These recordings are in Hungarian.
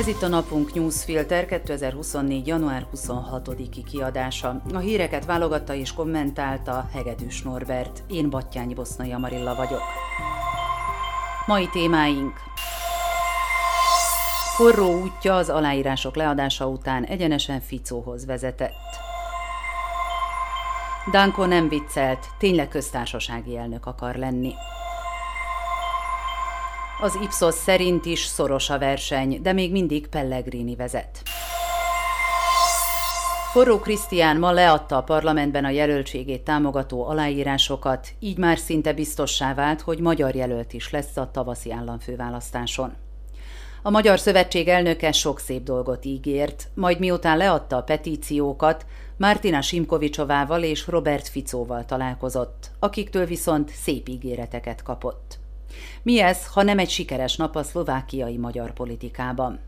Ez itt a Napunk Newsfilter 2024. január 26-i kiadása. A híreket válogatta és kommentálta Hegedűs Norbert. Én Battyányi Bosznai Amarilla vagyok. Mai témáink Forró útja az aláírások leadása után egyenesen Ficóhoz vezetett. Danko nem viccelt, tényleg köztársasági elnök akar lenni. Az Ipsos szerint is szoros a verseny, de még mindig Pellegrini vezet. Forró Krisztián ma leadta a parlamentben a jelöltségét támogató aláírásokat, így már szinte biztossá vált, hogy magyar jelölt is lesz a tavaszi államfőválasztáson. A Magyar Szövetség elnöke sok szép dolgot ígért, majd miután leadta a petíciókat, Mártina Simkovicsovával és Robert Ficóval találkozott, akiktől viszont szép ígéreteket kapott. Mi ez, ha nem egy sikeres nap a szlovákiai magyar politikában?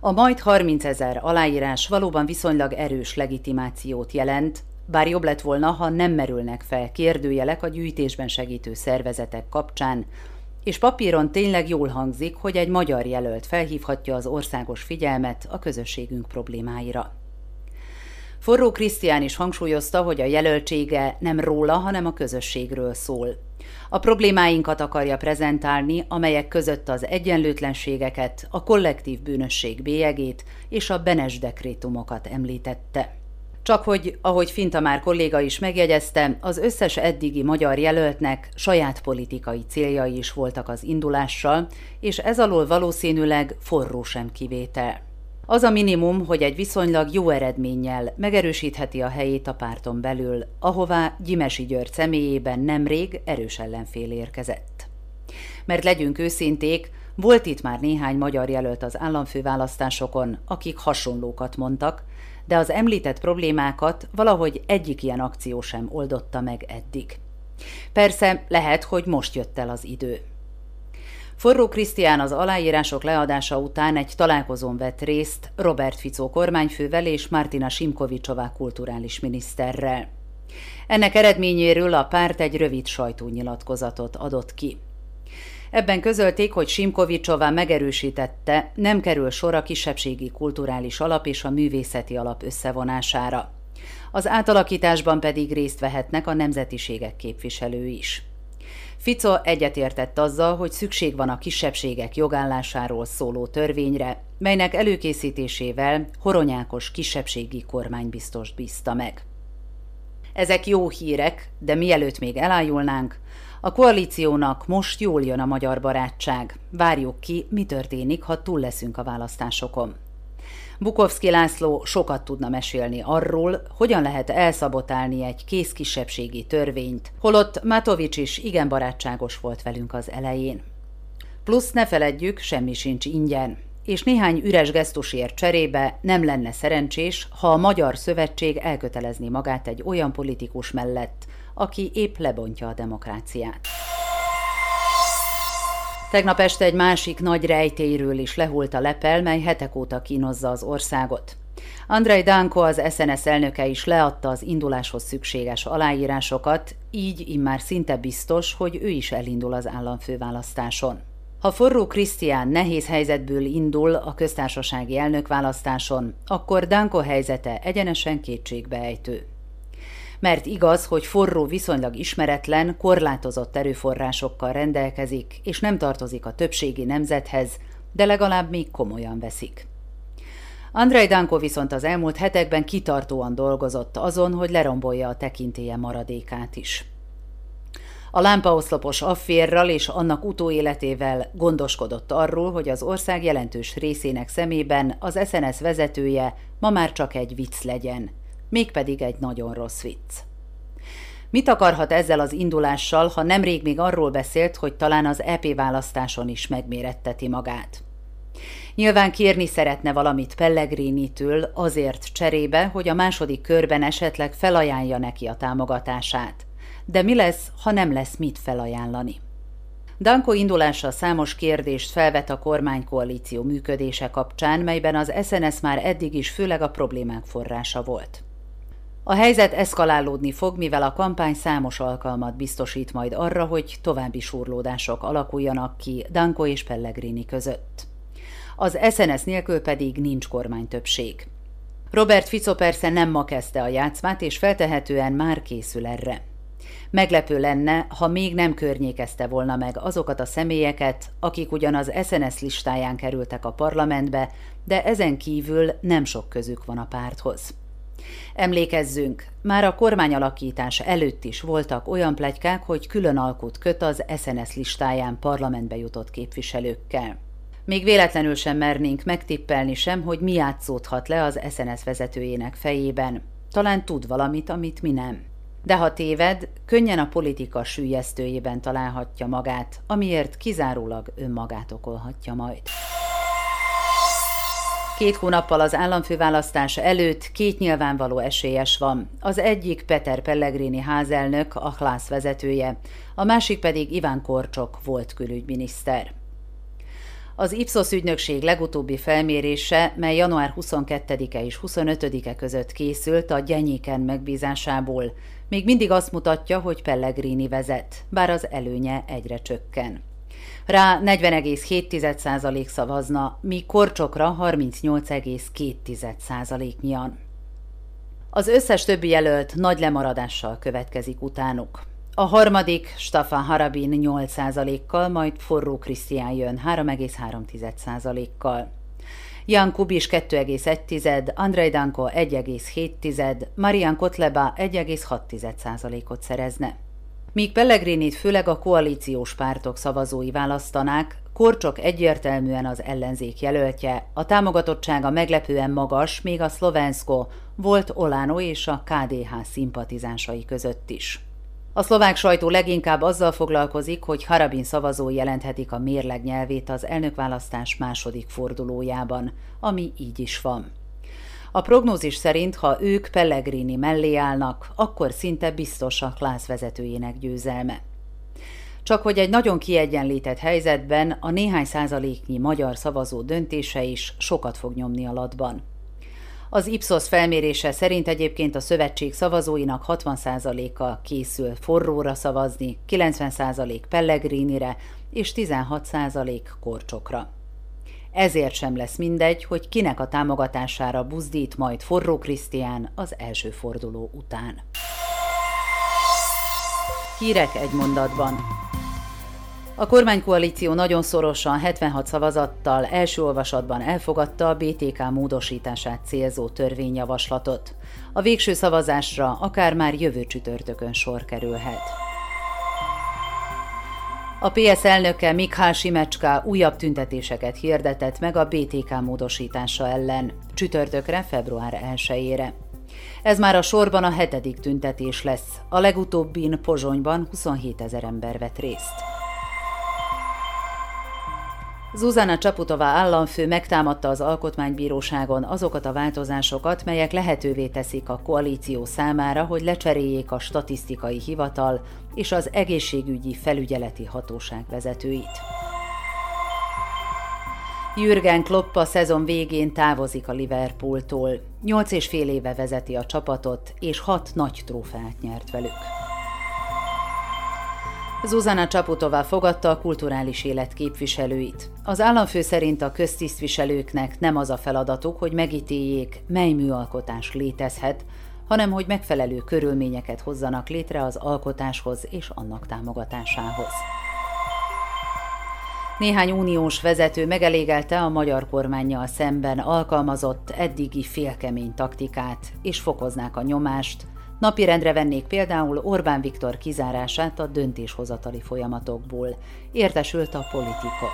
A majd 30 ezer aláírás valóban viszonylag erős legitimációt jelent, bár jobb lett volna, ha nem merülnek fel kérdőjelek a gyűjtésben segítő szervezetek kapcsán, és papíron tényleg jól hangzik, hogy egy magyar jelölt felhívhatja az országos figyelmet a közösségünk problémáira. Forró Krisztián is hangsúlyozta, hogy a jelöltsége nem róla, hanem a közösségről szól. A problémáinkat akarja prezentálni, amelyek között az egyenlőtlenségeket, a kollektív bűnösség bélyegét és a Benes dekrétumokat említette. Csak hogy, ahogy Finta már kolléga is megjegyezte, az összes eddigi magyar jelöltnek saját politikai céljai is voltak az indulással, és ez alól valószínűleg forró sem kivétel. Az a minimum, hogy egy viszonylag jó eredménnyel megerősítheti a helyét a párton belül, ahová Gyimesi György személyében nemrég erős ellenfél érkezett. Mert legyünk őszinték, volt itt már néhány magyar jelölt az államfőválasztásokon, akik hasonlókat mondtak, de az említett problémákat valahogy egyik ilyen akció sem oldotta meg eddig. Persze lehet, hogy most jött el az idő. Forró Krisztián az aláírások leadása után egy találkozón vett részt Robert Ficó kormányfővel és Martina Simkovicsová kulturális miniszterrel. Ennek eredményéről a párt egy rövid sajtónyilatkozatot adott ki. Ebben közölték, hogy Simkovicsová megerősítette, nem kerül sor a kisebbségi kulturális alap és a művészeti alap összevonására. Az átalakításban pedig részt vehetnek a nemzetiségek képviselői is. Fico egyetértett azzal, hogy szükség van a kisebbségek jogállásáról szóló törvényre, melynek előkészítésével horonyákos kisebbségi kormánybiztos bízta meg. Ezek jó hírek, de mielőtt még elájulnánk, a koalíciónak most jól jön a magyar barátság. Várjuk ki, mi történik, ha túl leszünk a választásokon. Bukovszki László sokat tudna mesélni arról, hogyan lehet elszabotálni egy kész törvényt, holott Matovics is igen barátságos volt velünk az elején. Plusz ne feledjük, semmi sincs ingyen, és néhány üres gesztusért cserébe nem lenne szerencsés, ha a Magyar Szövetség elkötelezni magát egy olyan politikus mellett, aki épp lebontja a demokráciát. Tegnap este egy másik nagy rejtélyről is lehult a lepel, mely hetek óta kínozza az országot. Andrei Danko, az SNS elnöke is leadta az induláshoz szükséges aláírásokat, így immár szinte biztos, hogy ő is elindul az államfőválasztáson. Ha forró Krisztián nehéz helyzetből indul a köztársasági elnökválasztáson, akkor Danko helyzete egyenesen kétségbeejtő mert igaz, hogy forró viszonylag ismeretlen, korlátozott erőforrásokkal rendelkezik, és nem tartozik a többségi nemzethez, de legalább még komolyan veszik. Andrei Danko viszont az elmúlt hetekben kitartóan dolgozott azon, hogy lerombolja a tekintélye maradékát is. A lámpaoszlopos afférral és annak utóéletével gondoskodott arról, hogy az ország jelentős részének szemében az SNS vezetője ma már csak egy vicc legyen – mégpedig egy nagyon rossz vicc. Mit akarhat ezzel az indulással, ha nemrég még arról beszélt, hogy talán az EP választáson is megméretteti magát? Nyilván kérni szeretne valamit Pellegrini-től azért cserébe, hogy a második körben esetleg felajánlja neki a támogatását. De mi lesz, ha nem lesz mit felajánlani? Danko indulása számos kérdést felvet a kormánykoalíció működése kapcsán, melyben az SNS már eddig is főleg a problémák forrása volt. A helyzet eszkalálódni fog, mivel a kampány számos alkalmat biztosít majd arra, hogy további surlódások alakuljanak ki Danko és Pellegrini között. az SNS nélkül pedig nincs kormánytöbbség. Robert Fico persze nem ma kezdte a játszmát, és feltehetően már készül erre. Meglepő lenne, ha még nem környékezte volna meg azokat a személyeket, akik ugyan az SNS listáján kerültek a parlamentbe, de ezen kívül nem sok közük van a párthoz. Emlékezzünk, már a kormányalakítás előtt is voltak olyan plegykák, hogy külön alkut köt az SNS listáján parlamentbe jutott képviselőkkel. Még véletlenül sem mernénk megtippelni sem, hogy mi játszódhat le az SNS vezetőjének fejében. Talán tud valamit, amit mi nem. De ha téved, könnyen a politika sűjesztőjében találhatja magát, amiért kizárólag önmagát okolhatja majd. Két hónappal az államfőválasztás előtt két nyilvánvaló esélyes van. Az egyik Peter Pellegrini házelnök, a Hlász vezetője, a másik pedig Iván Korcsok volt külügyminiszter. Az Ipsos ügynökség legutóbbi felmérése, mely január 22-e és 25-e között készült a Gyenyéken megbízásából, még mindig azt mutatja, hogy Pellegrini vezet, bár az előnye egyre csökken. Rá 40,7% szavazna, míg Korcsokra 38,2%-nyian. Az összes többi jelölt nagy lemaradással következik utánuk. A harmadik Stefan Harabin 8%-kal, majd Forró Krisztián jön 3,3%-kal. Jan Kubis 2,1, Andrei Danko 1,7, Marian Kotleba 1,6%-ot szerezne. Míg Pellegrinit főleg a koalíciós pártok szavazói választanák, Korcsok egyértelműen az ellenzék jelöltje, a támogatottsága meglepően magas, még a Szlovenszko volt Olano és a KDH szimpatizánsai között is. A szlovák sajtó leginkább azzal foglalkozik, hogy Harabin szavazói jelenthetik a mérleg nyelvét az elnökválasztás második fordulójában, ami így is van. A prognózis szerint, ha ők Pellegrini mellé állnak, akkor szinte biztos a klász vezetőjének győzelme. Csak hogy egy nagyon kiegyenlített helyzetben a néhány százaléknyi magyar szavazó döntése is sokat fog nyomni a latban. Az Ipsos felmérése szerint egyébként a szövetség szavazóinak 60%-a készül forróra szavazni, 90% Pellegrinire és 16% Korcsokra. Ezért sem lesz mindegy, hogy kinek a támogatására buzdít majd Forró Krisztián az első forduló után. Hírek egy mondatban. A kormánykoalíció nagyon szorosan 76 szavazattal első olvasatban elfogadta a BTK módosítását célzó törvényjavaslatot. A végső szavazásra akár már jövő csütörtökön sor kerülhet. A PS elnöke Mikhál Simecska újabb tüntetéseket hirdetett meg a BTK módosítása ellen, csütörtökre, február 1-ére. Ez már a sorban a hetedik tüntetés lesz, a legutóbbin Pozsonyban 27 ezer ember vett részt. Zuzana Csaputova államfő megtámadta az alkotmánybíróságon azokat a változásokat, melyek lehetővé teszik a koalíció számára, hogy lecseréljék a statisztikai hivatal és az egészségügyi felügyeleti hatóság vezetőit. Jürgen Klopp a szezon végén távozik a Liverpooltól. Nyolc és fél éve vezeti a csapatot, és hat nagy trófeát nyert velük. Zuzana Csaputova fogadta a kulturális élet képviselőit. Az államfő szerint a köztisztviselőknek nem az a feladatuk, hogy megítéljék, mely műalkotás létezhet, hanem hogy megfelelő körülményeket hozzanak létre az alkotáshoz és annak támogatásához. Néhány uniós vezető megelégelte a magyar kormányjal szemben alkalmazott eddigi félkemény taktikát, és fokoznák a nyomást, Napirendre vennék például Orbán Viktor kizárását a döntéshozatali folyamatokból, értesült a politika.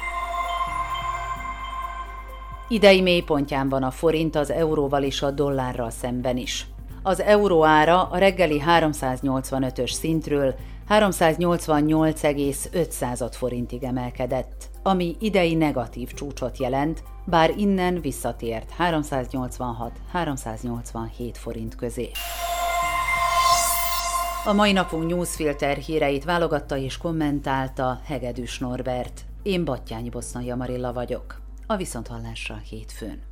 Idei mélypontján van a forint az euróval és a dollárral szemben is. Az euró ára a reggeli 385-ös szintről 388,5 forintig emelkedett, ami idei negatív csúcsot jelent, bár innen visszatért 386-387 forint közé. A mai napunk newsfilter híreit válogatta és kommentálta Hegedűs Norbert. Én Battyányi Boszna Jamarilla vagyok. A Viszonthallásra hétfőn.